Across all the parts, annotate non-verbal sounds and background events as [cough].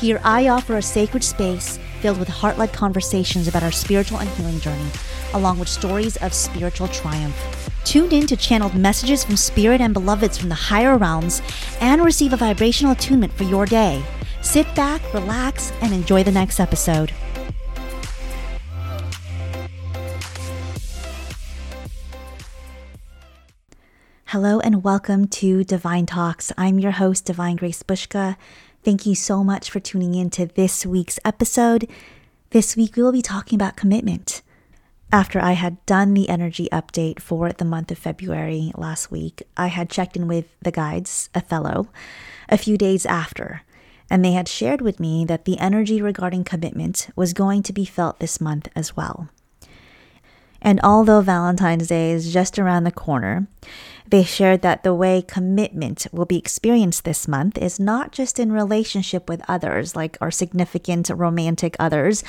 Here, I offer a sacred space filled with heart led conversations about our spiritual and healing journey, along with stories of spiritual triumph. Tune in to channeled messages from spirit and beloveds from the higher realms and receive a vibrational attunement for your day. Sit back, relax, and enjoy the next episode. Hello and welcome to Divine Talks. I'm your host, Divine Grace Bushka. Thank you so much for tuning in to this week's episode. This week we will be talking about commitment. After I had done the energy update for the month of February last week, I had checked in with the guides, Othello, a few days after, and they had shared with me that the energy regarding commitment was going to be felt this month as well. And although Valentine's Day is just around the corner, they shared that the way commitment will be experienced this month is not just in relationship with others, like our significant romantic others,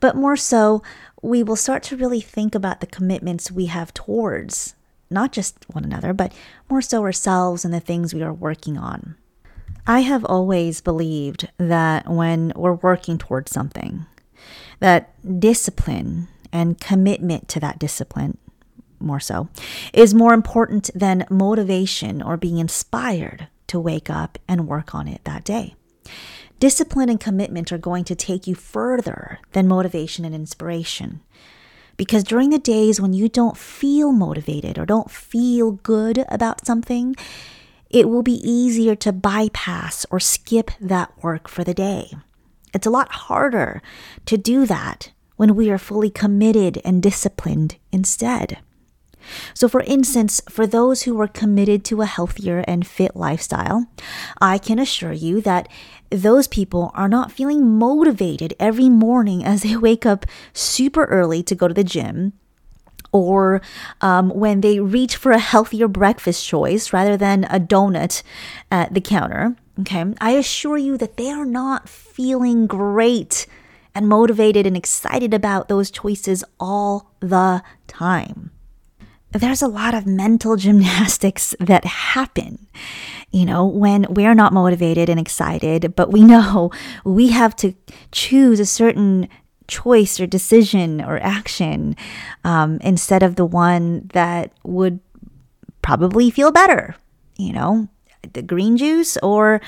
but more so, we will start to really think about the commitments we have towards not just one another, but more so ourselves and the things we are working on. I have always believed that when we're working towards something, that discipline and commitment to that discipline more so, is more important than motivation or being inspired to wake up and work on it that day. Discipline and commitment are going to take you further than motivation and inspiration. Because during the days when you don't feel motivated or don't feel good about something, it will be easier to bypass or skip that work for the day. It's a lot harder to do that when we are fully committed and disciplined instead. So, for instance, for those who are committed to a healthier and fit lifestyle, I can assure you that those people are not feeling motivated every morning [laughs] as they wake up super early to go to the gym or um, when they reach for a healthier breakfast choice rather than a donut at the counter. Okay, I assure you that they are not feeling great and motivated and excited about those choices all the time there's a lot of mental [laughs] gymnastics that happen, you know, when we're not motivated and excited, but we know we have to choose a certain choice or decision or action um, instead of the one that would probably feel better, you know, the green juice or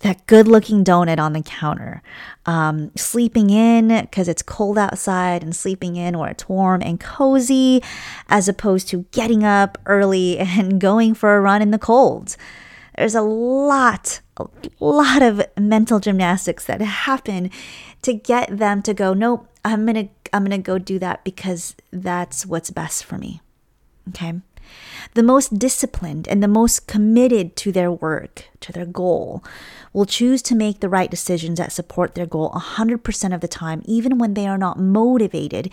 that good looking donut on the counter. Um, sleeping in because it's cold outside and sleeping in where it's warm and cozy, as opposed to getting up early [laughs] and going for a run in the cold. There's a lot, a lot of mental gymnastics that happen to get them to go, nope, I'm gonna, I'm gonna go do that because that's what's best for me. Okay. The most disciplined and the most committed to their work, to their goal, will choose to make the right decisions that support their goal 100% of the time, even when they are not motivated,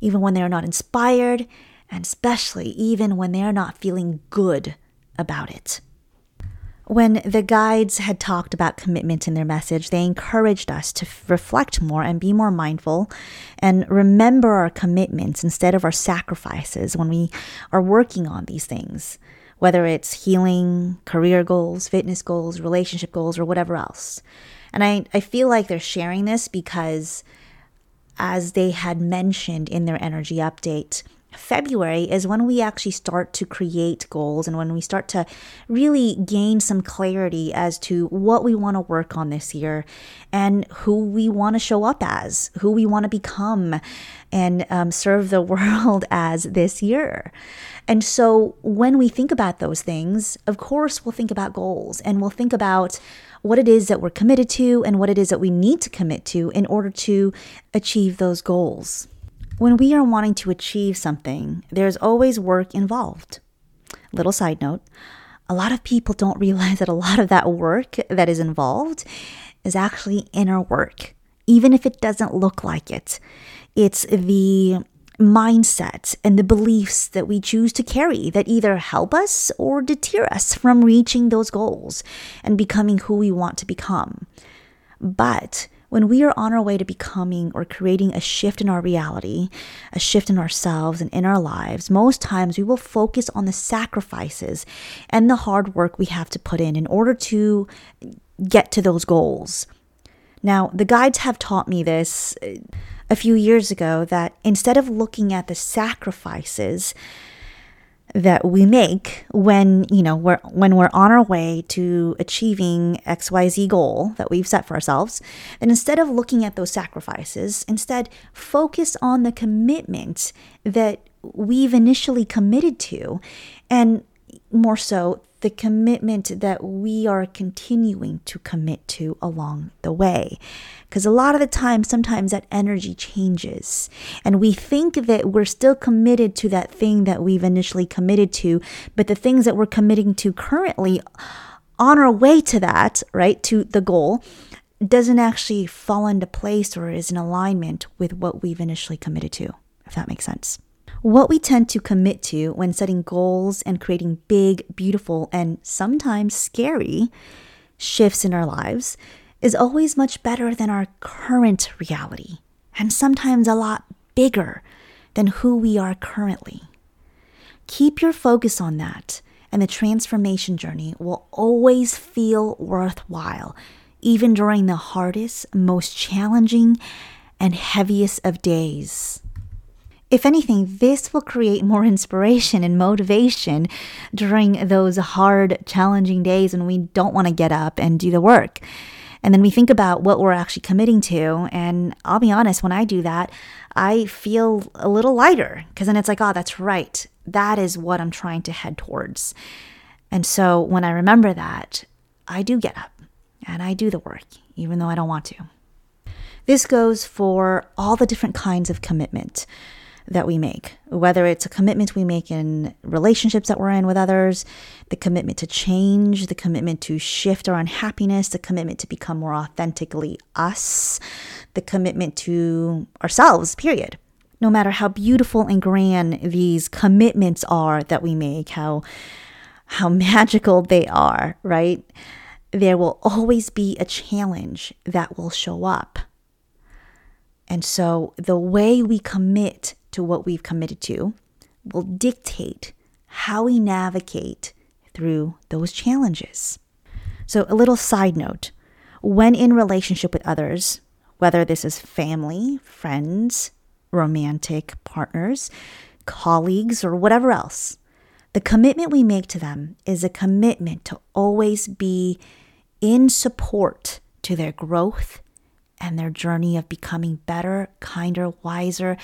even when they are not inspired, and especially even when they are not feeling good about it. When the guides had talked about commitment in their message, they encouraged us to reflect more and be more mindful and remember our commitments instead of our sacrifices when we are working on these things, whether it's healing, career goals, fitness goals, relationship goals, or whatever else. And I, I feel like they're sharing this because, as they had mentioned in their energy update, February is when we actually start to create goals and when we start to really gain some clarity as to what we want to work on this year and who we want to show up as, who we want to become, and um, serve the [laughs] world as this year. And so when we think about those things, of course, we'll think about goals and we'll think about what it is that we're committed to and what it is that we need to commit to in order to achieve those goals. When we are wanting to achieve something, there's always work involved. Little side note a lot of people don't realize that a lot of that work that is involved is actually inner work, even if it doesn't look like it. It's the mindset and the beliefs that we choose to carry that either help us or deter us from reaching those goals and becoming who we want to become. But when we are on our way to becoming or creating a shift in our reality, a shift in ourselves and in our lives, most times we will focus on the sacrifices and the hard work we have to put in in order to get to those goals. Now, the guides have taught me this uh, a few years ago that instead of looking at the sacrifices, that we make when you know we're when we're on our way to achieving xyz goal that we've set for ourselves and instead of looking at those sacrifices instead focus on the commitment that we've initially committed to and more so the commitment that we are continuing to commit to along the way. Because a lot of the time, sometimes that energy changes, and we think that we're still committed to that thing that we've initially committed to, but the things that we're committing to currently on our way to that, right, to the goal, doesn't actually fall into place or is in alignment with what we've initially committed to, if that makes sense. What we tend to commit to when setting goals and creating big, beautiful, and sometimes scary shifts in our lives is always much better than our current reality, and sometimes a lot bigger than who we are currently. Keep your focus on that, and the transformation journey will always feel worthwhile, even during the hardest, most challenging, and heaviest of days. If anything, this will create more inspiration and motivation during those hard, challenging days when we don't want to get up and do the work. And then we think about what we're actually committing to. And I'll be honest, when I do that, I feel a little lighter because then it's like, oh, that's right. That is what I'm trying to head towards. And so when I remember that, I do get up and I do the work, even though I don't want to. This goes for all the different kinds of commitment that we make, whether it's a commitment we make in relationships that we're in with others, the commitment to change, the commitment to shift our unhappiness, the commitment to become more authentically us, the commitment to ourselves, period. No matter how beautiful and grand these commitments are that we make, how how [laughs] magical they are, right? There will always be a challenge that will show up. And so the way we commit to what we've committed to will dictate how we navigate through those challenges. So, a little side note when in relationship with others, whether this is family, friends, romantic partners, colleagues, or whatever else, the commitment we make to them is a commitment to always be in support to their growth and their journey of becoming better, kinder, wiser,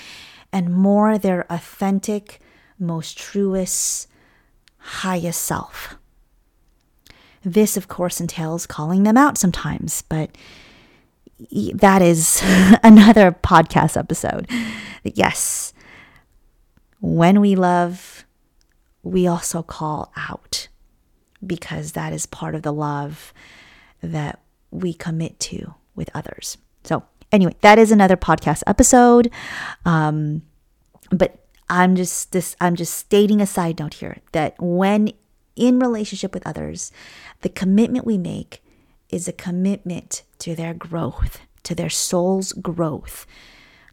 and more their authentic, most truest, highest self. This, of course, entails calling them out sometimes, but that is [laughs] another podcast episode. Yes, when we love, we also call out because that is part of the love that we commit to with others. So, Anyway, that is another podcast episode. Um, but I'm just this I'm just stating a side note here that when in relationship with others, the commitment we make is a commitment to their growth, to their soul's growth,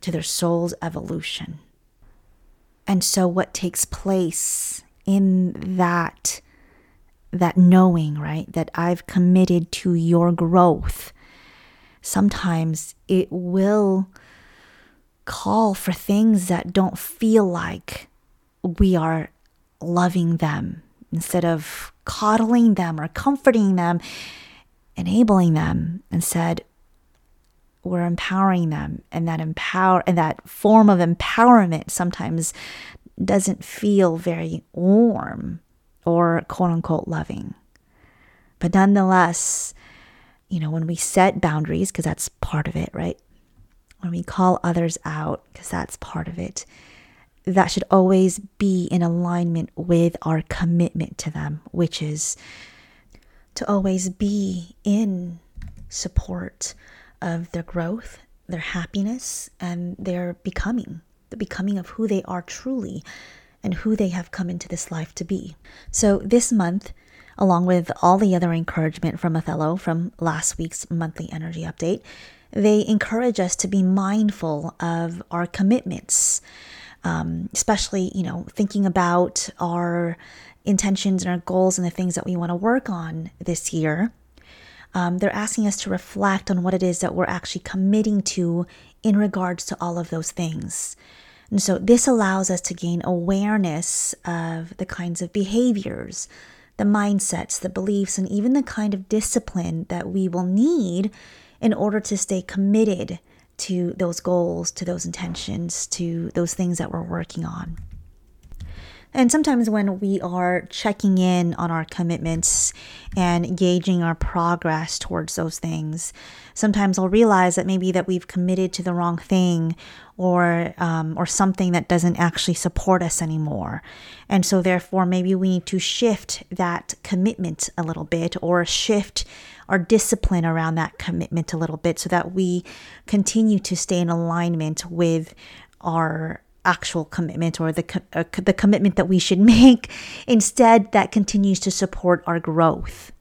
to their soul's evolution. And so what takes place in that that knowing, right? That I've committed to your growth sometimes it will call for things that don't feel like we are loving them instead of coddling them or comforting them, enabling them. Instead, we're empowering them, and that empower and that form of empowerment sometimes doesn't feel very warm or quote unquote loving. But nonetheless, you know, when we set boundaries, because that's part of it, right? When we call others out, because that's part of it, that should always be in alignment with our commitment to them, which is to always be in support of their growth, their happiness, and their becoming, the becoming of who they are truly and who they have come into this life to be. So this month, along with all the other encouragement from Othello from last week's monthly energy update, they encourage us to be mindful of our commitments, um, especially, you know, thinking about our intentions and our goals and the things that we want to work on this year. Um, they're asking us to reflect on what it is that we're actually committing to in regards to all of those things. And so this allows us to gain awareness of the kinds of behaviors, the mindsets, the beliefs, and even the kind of discipline that we will need in order to stay committed to those goals, to those intentions, to those things that we're working on. And sometimes when we are checking in on our commitments and gauging our progress towards those things, sometimes I'll realize that maybe that we've committed to the wrong thing or um, or something that doesn't actually support us anymore. And so therefore maybe we need to shift that commitment a little bit or shift our discipline around that commitment a little bit so that we continue to stay in alignment with our actual commitment or the uh, the commitment that we should [laughs] make. Instead that continues to support our growth.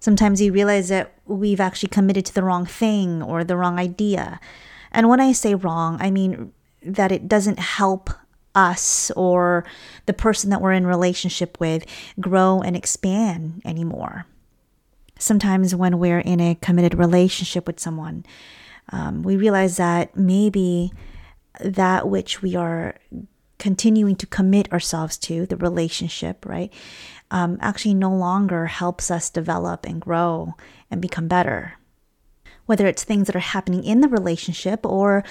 Sometimes you realize that we've actually committed to the wrong thing or the wrong idea. And when i say wrong i mean that it doesn't help us or the person that we're in relationship with grow and expand anymore. Sometimes when we're in a committed relationship with someone um, we realize that maybe that which we are continuing to commit ourselves to, the relationship, right, um, actually no longer helps us develop and grow and become better. Whether it's things that are happening in the relationship or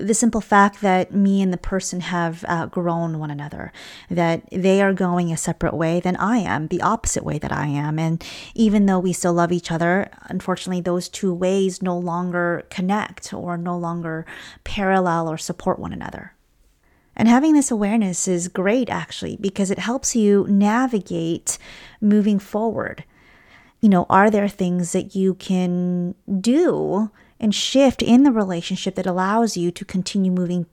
the simple fact that me and the person have uh, outgrown one another, that they are going a separate way than I am, the opposite way that I am. And even though we still love each other, unfortunately, those two ways no longer connect or no longer parallel or support one another. And having this awareness is great actually because it helps you navigate moving forward you know, are there things that you can do and shift in the relationship that allows you to continue moving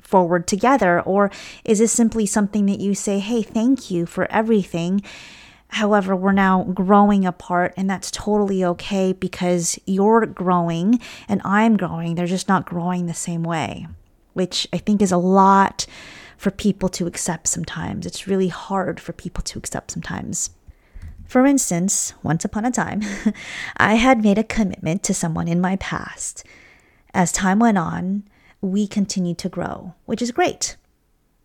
forward together? Or is this simply something that you say, hey, thank you for everything? However, we're now growing apart, and that's totally okay because you're growing and I'm growing. They're just not growing the same way, which I think is a lot for people to accept sometimes. It's really hard for people to accept sometimes. For instance, once upon a time, [laughs] I had made a commitment to someone in my past. As time went on, we continued to grow, which is great.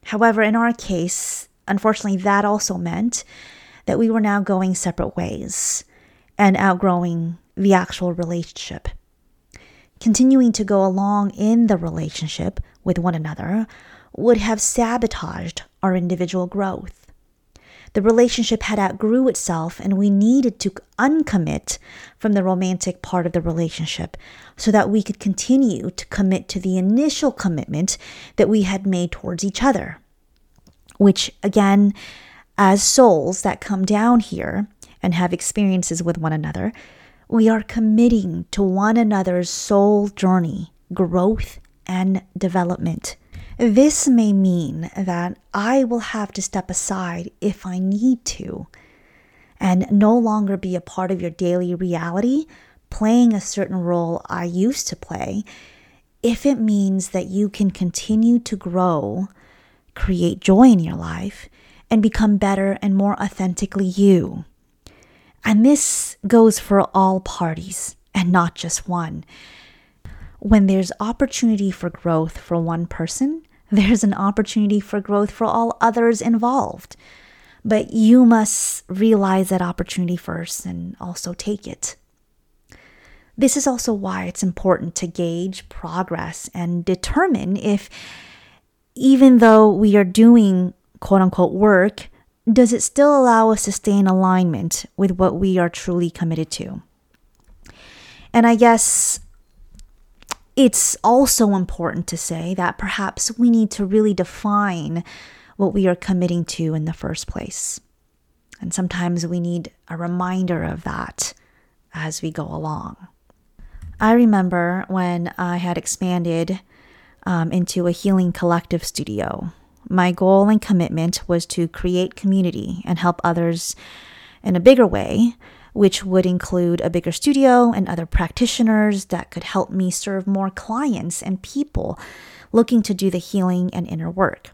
However, in our case, unfortunately, that also meant that we were now going separate ways and outgrowing the actual relationship. Continuing to go along in the relationship with one another would have sabotaged our individual growth. The relationship had outgrew itself and we needed to uncommit from the romantic part of the relationship so that we could continue to commit to the initial commitment that we had made towards each other. Which, again, as souls that come down here and have experiences with one another, we are committing to one another's soul journey, growth, and development. This may mean that I will have to step aside if I need to and no longer be a part of your daily reality, playing a certain role I used to play, if it means that you can continue to grow, create joy in your life, and become better and more authentically you. And this goes for all parties and not just one when there's opportunity for growth for one person, there's an opportunity for growth for all others involved. But you must realize that opportunity first and also take it. This is also why it's important to gauge progress and determine if, even though we are doing quote unquote work, does it still allow us to stay in alignment with what we are truly committed to? And I guess it's also important to say that perhaps we need to really define what we are committing to in the first place. And sometimes we need a reminder of that as we go along. I remember when I had expanded um, into a healing collective studio. My goal and commitment was to create community and help others in a bigger way, which would include a bigger studio and other practitioners that could help me serve more clients and people looking to do the healing and inner work.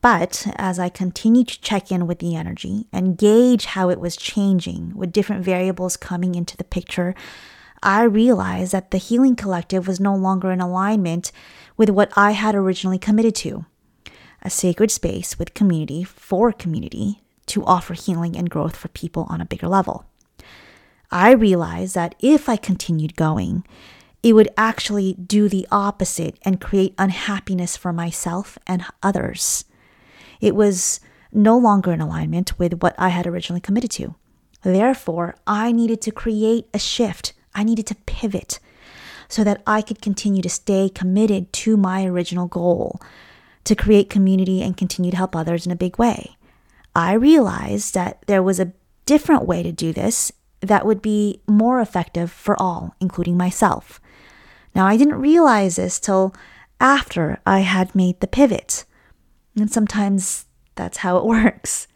But as I continued to check in with the energy and gauge how it was changing with different variables coming into the picture, I realized that the Healing Collective was no longer in alignment with what I had originally committed to a sacred space with community for community to offer healing and growth for people on a bigger level. I realized that if I continued going, it would actually do the opposite and create unhappiness for myself and others. It was no longer in alignment with what I had originally committed to. Therefore, I needed to create a shift. I needed to pivot so that I could continue to stay committed to my original goal to create community and continue to help others in a big way. I realized that there was a different way to do this that would be more effective for all, including myself. Now, I didn't realize this till after I had made the pivot. And sometimes that's how it [laughs] works.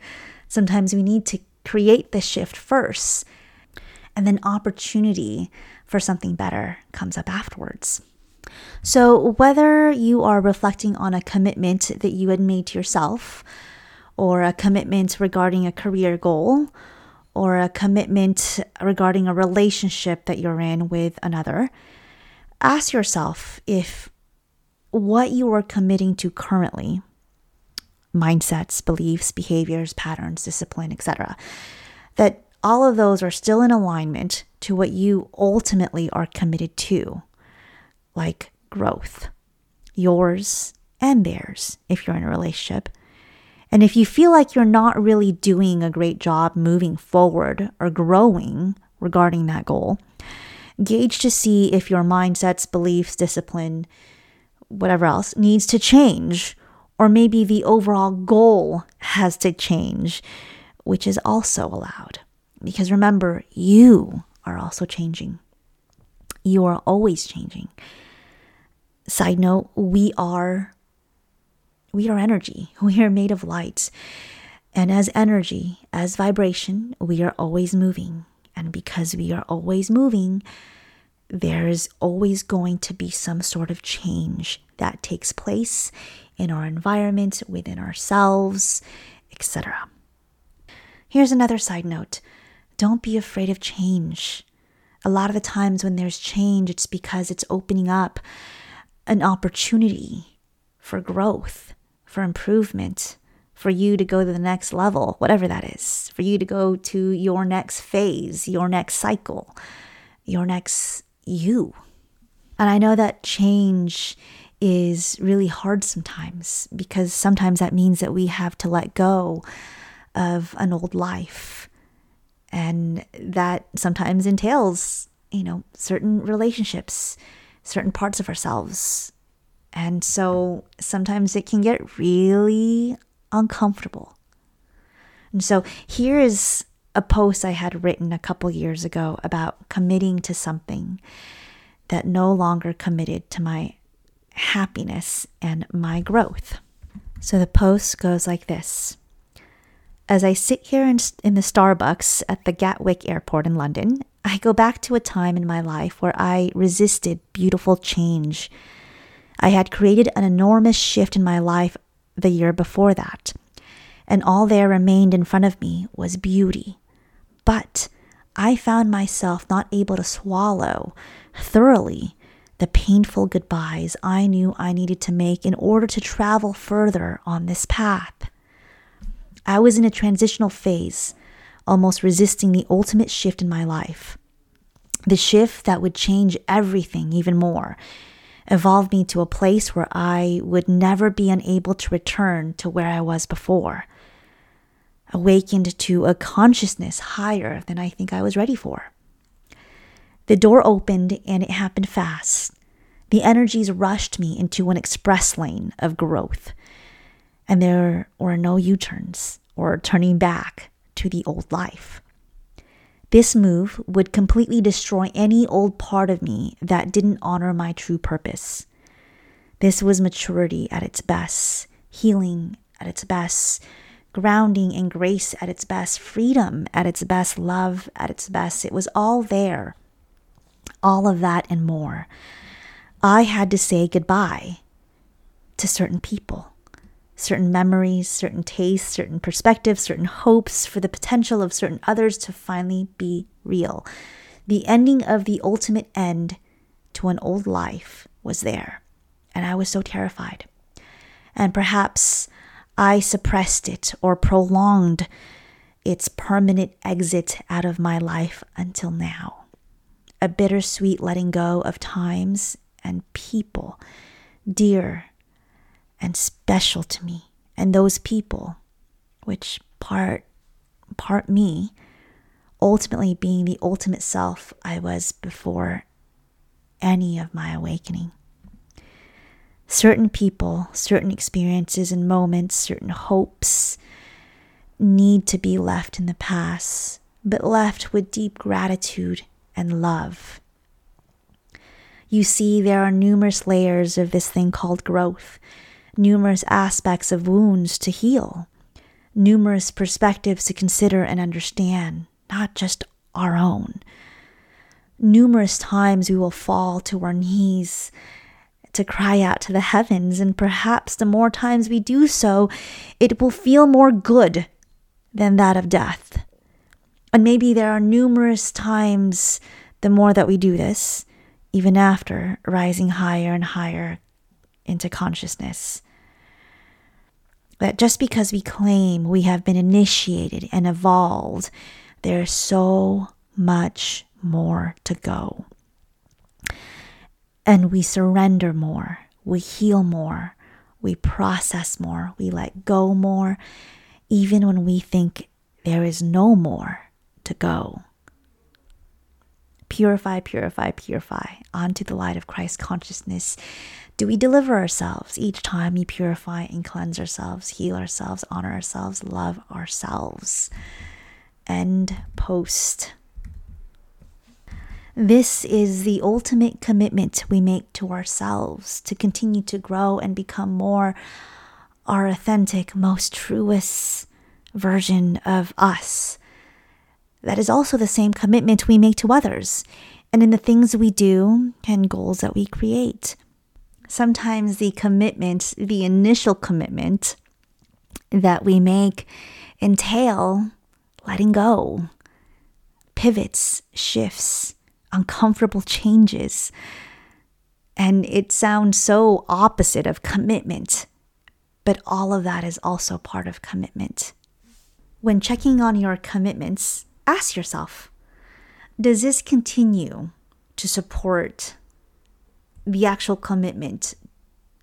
Sometimes we need to create the shift first, and then opportunity for something better comes up afterwards. So, whether you are reflecting on a commitment that you had made to yourself, or a commitment regarding a career goal, or a commitment regarding a relationship that you're in with another, ask yourself if what you are committing to currently mindsets, beliefs, behaviors, patterns, discipline, etc. That all of those are still in alignment to what you ultimately are committed to, like growth, yours and theirs, if you're in a relationship. And if you feel like you're not really doing a great job moving forward or growing regarding that goal, gauge to see if your mindsets, beliefs, discipline, whatever else needs to change or maybe the overall goal has to change, which is also allowed. Because remember, you are also changing. You are always changing. Side note, we are we are energy. We are made of light. And as energy, as vibration, we are always moving. And because we are always moving, there's always going to be some sort of change that takes place in our environment, within ourselves, etc. Here's another side note don't be afraid of change. A lot of the times when there's change, it's because it's opening up an opportunity for growth, for improvement, for you to go to the next level, whatever that is, for you to go to your next phase, your next cycle, your next you. And I know that change is really hard sometimes because sometimes that means that we have to let go of an old life. And that sometimes entails, you know, certain relationships, certain parts of ourselves. And so sometimes it can get really uncomfortable. And so here is a post I had written a couple years ago about committing to something that no longer committed to my happiness and my growth. So the post goes like this As I sit here in, in the Starbucks at the Gatwick Airport in London, I go back to a time in my life where I resisted beautiful change. I had created an enormous shift in my life the year before that, and all there remained in front of me was beauty. But I found myself not able to swallow thoroughly the painful goodbyes I knew I needed to make in order to travel further on this path. I was in a transitional phase, almost resisting the ultimate shift in my life. The shift that would change everything even more, evolve me to a place where I would never be unable to return to where I was before. Awakened to a consciousness higher than I think I was ready for. The door opened and it happened fast. The energies rushed me into an express lane of growth, and there were no U turns or turning back to the old life. This move would completely destroy any old part of me that didn't honor my true purpose. This was maturity at its best, healing at its best, grounding and grace at its best, freedom at its best, love at its best. It was all there. All of that and more. I had to say goodbye to certain people, certain memories, certain tastes, certain perspectives, certain hopes for the potential of certain others to finally be real. The ending of the ultimate end to an old life was there and I was so terrified. And perhaps I suppressed it or prolonged its permanent exit out of my life until now. A bittersweet letting go of times and people dear and special to me. And those people, which part part me, ultimately being the ultimate self I was before any of my awakening certain people, certain experiences and moments, certain hopes need to be left in the past, but left with deep gratitude and love. You see, there are numerous layers of this thing called growth, numerous aspects of wounds to heal, numerous perspectives to consider and understand, not just our own. Numerous times we will fall to our knees to cry out to the heavens, and perhaps the more times we do so, it will feel more good than that of death. And maybe there are numerous times the more that we do this, even after rising higher and higher into consciousness. That just because we claim we have been initiated and evolved, there's so much more to go and we surrender more, we heal more, we process more, we let go more, even when we think there is no more to go. Purify, purify, purify onto the light of Christ consciousness. Do we deliver ourselves each time we purify and cleanse ourselves, heal ourselves, honor ourselves, love ourselves? End post. This is the ultimate commitment we make to ourselves to continue to grow and become more our authentic, most truest version of us. That is also the same commitment we make to others and in the things we do and goals that we create. Sometimes the commitment, the initial commitment that we make, entail letting go, pivots, shifts uncomfortable changes. And it sounds so opposite of commitment, but all of that is also part of commitment. When checking on your commitments, ask yourself Does this continue to support the actual commitment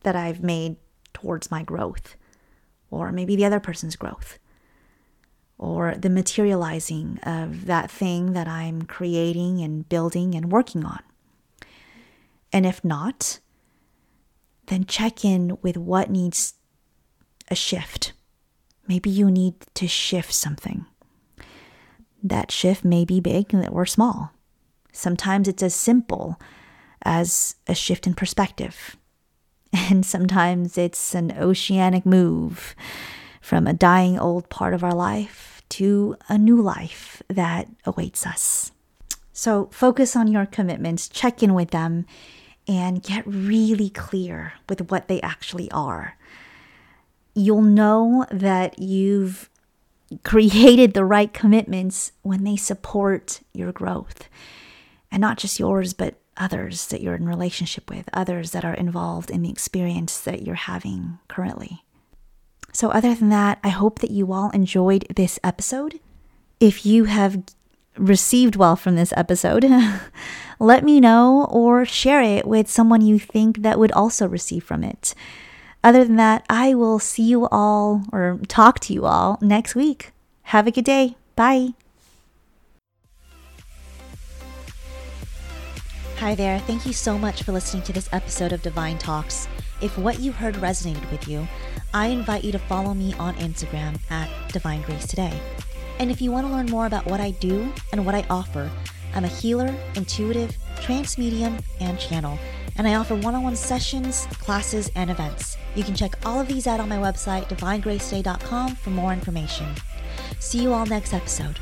that I've made towards my growth, or maybe the other person's growth? or the materializing of that thing that I'm creating and building and working on. And if not, then check in with what needs a shift. Maybe you need to shift something. That shift may be big or small. Sometimes it's as simple as a shift in perspective. [laughs] And sometimes it's an oceanic move from a dying old part of our life to a new life that awaits us. So focus on your commitments, check in with them, and get really clear with what they actually are. You'll know that you've created the right commitments when they support your growth. And not just yours, but others that you're in relationship with, others that are involved in the experience that you're having currently. So, other than that, I hope that you all enjoyed this episode. If you have received well from this episode, [laughs] let me know or share it with someone you think that would also receive from it. Other than that, I will see you all or talk to you all next week. Have a good day. Bye. Hi there. Thank you so much for listening to this episode of Divine Talks. If what you heard resonated with you, I invite you to follow me on Instagram at Divine Grace Today. And if you want to learn more about what I do and what I offer, I'm a healer, intuitive, trance medium, and channel, and I offer one on one sessions, classes, and events. You can check all of these out on my website, divinegracetoday.com, for more information. See you all next episode.